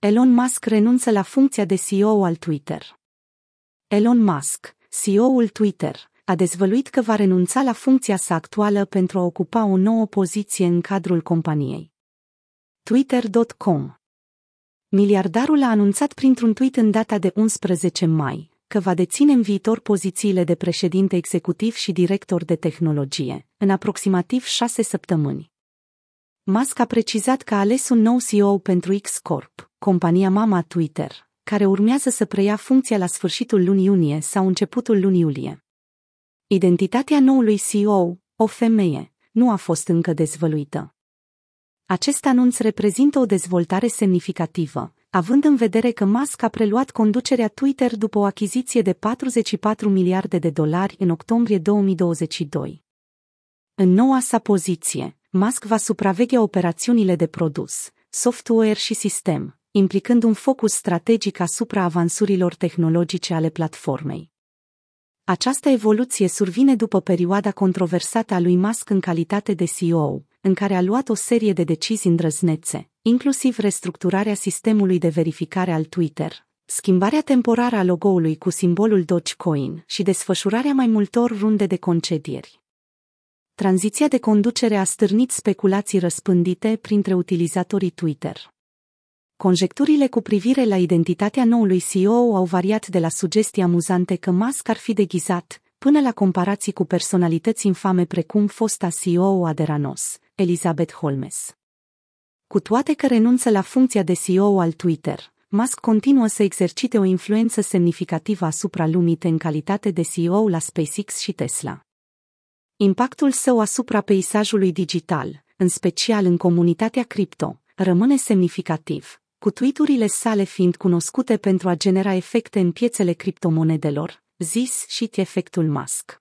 Elon Musk renunță la funcția de CEO al Twitter. Elon Musk, CEO-ul Twitter, a dezvăluit că va renunța la funcția sa actuală pentru a ocupa o nouă poziție în cadrul companiei. Twitter.com Miliardarul a anunțat printr-un tweet în data de 11 mai că va deține în viitor pozițiile de președinte executiv și director de tehnologie, în aproximativ șase săptămâni. Musk a precizat că a ales un nou CEO pentru X Corp, compania mama Twitter, care urmează să preia funcția la sfârșitul lunii iunie sau începutul lunii iulie. Identitatea noului CEO, o femeie, nu a fost încă dezvăluită. Acest anunț reprezintă o dezvoltare semnificativă, având în vedere că Musk a preluat conducerea Twitter după o achiziție de 44 miliarde de dolari în octombrie 2022. În noua sa poziție, Musk va supraveghea operațiunile de produs, software și sistem, implicând un focus strategic asupra avansurilor tehnologice ale platformei. Această evoluție survine după perioada controversată a lui Musk în calitate de CEO, în care a luat o serie de decizii îndrăznețe, inclusiv restructurarea sistemului de verificare al Twitter, schimbarea temporară a logo-ului cu simbolul Dogecoin și desfășurarea mai multor runde de concedieri. Tranziția de conducere a stârnit speculații răspândite printre utilizatorii Twitter. Conjecturile cu privire la identitatea noului CEO au variat de la sugestii amuzante că Musk ar fi deghizat, până la comparații cu personalități infame precum fosta CEO Aderanos, Elizabeth Holmes. Cu toate că renunță la funcția de CEO al Twitter, Musk continuă să exercite o influență semnificativă asupra lumii în calitate de CEO la SpaceX și Tesla. Impactul său asupra peisajului digital, în special în comunitatea cripto, rămâne semnificativ, cu tweeturile sale fiind cunoscute pentru a genera efecte în piețele criptomonedelor, zis și efectul Musk.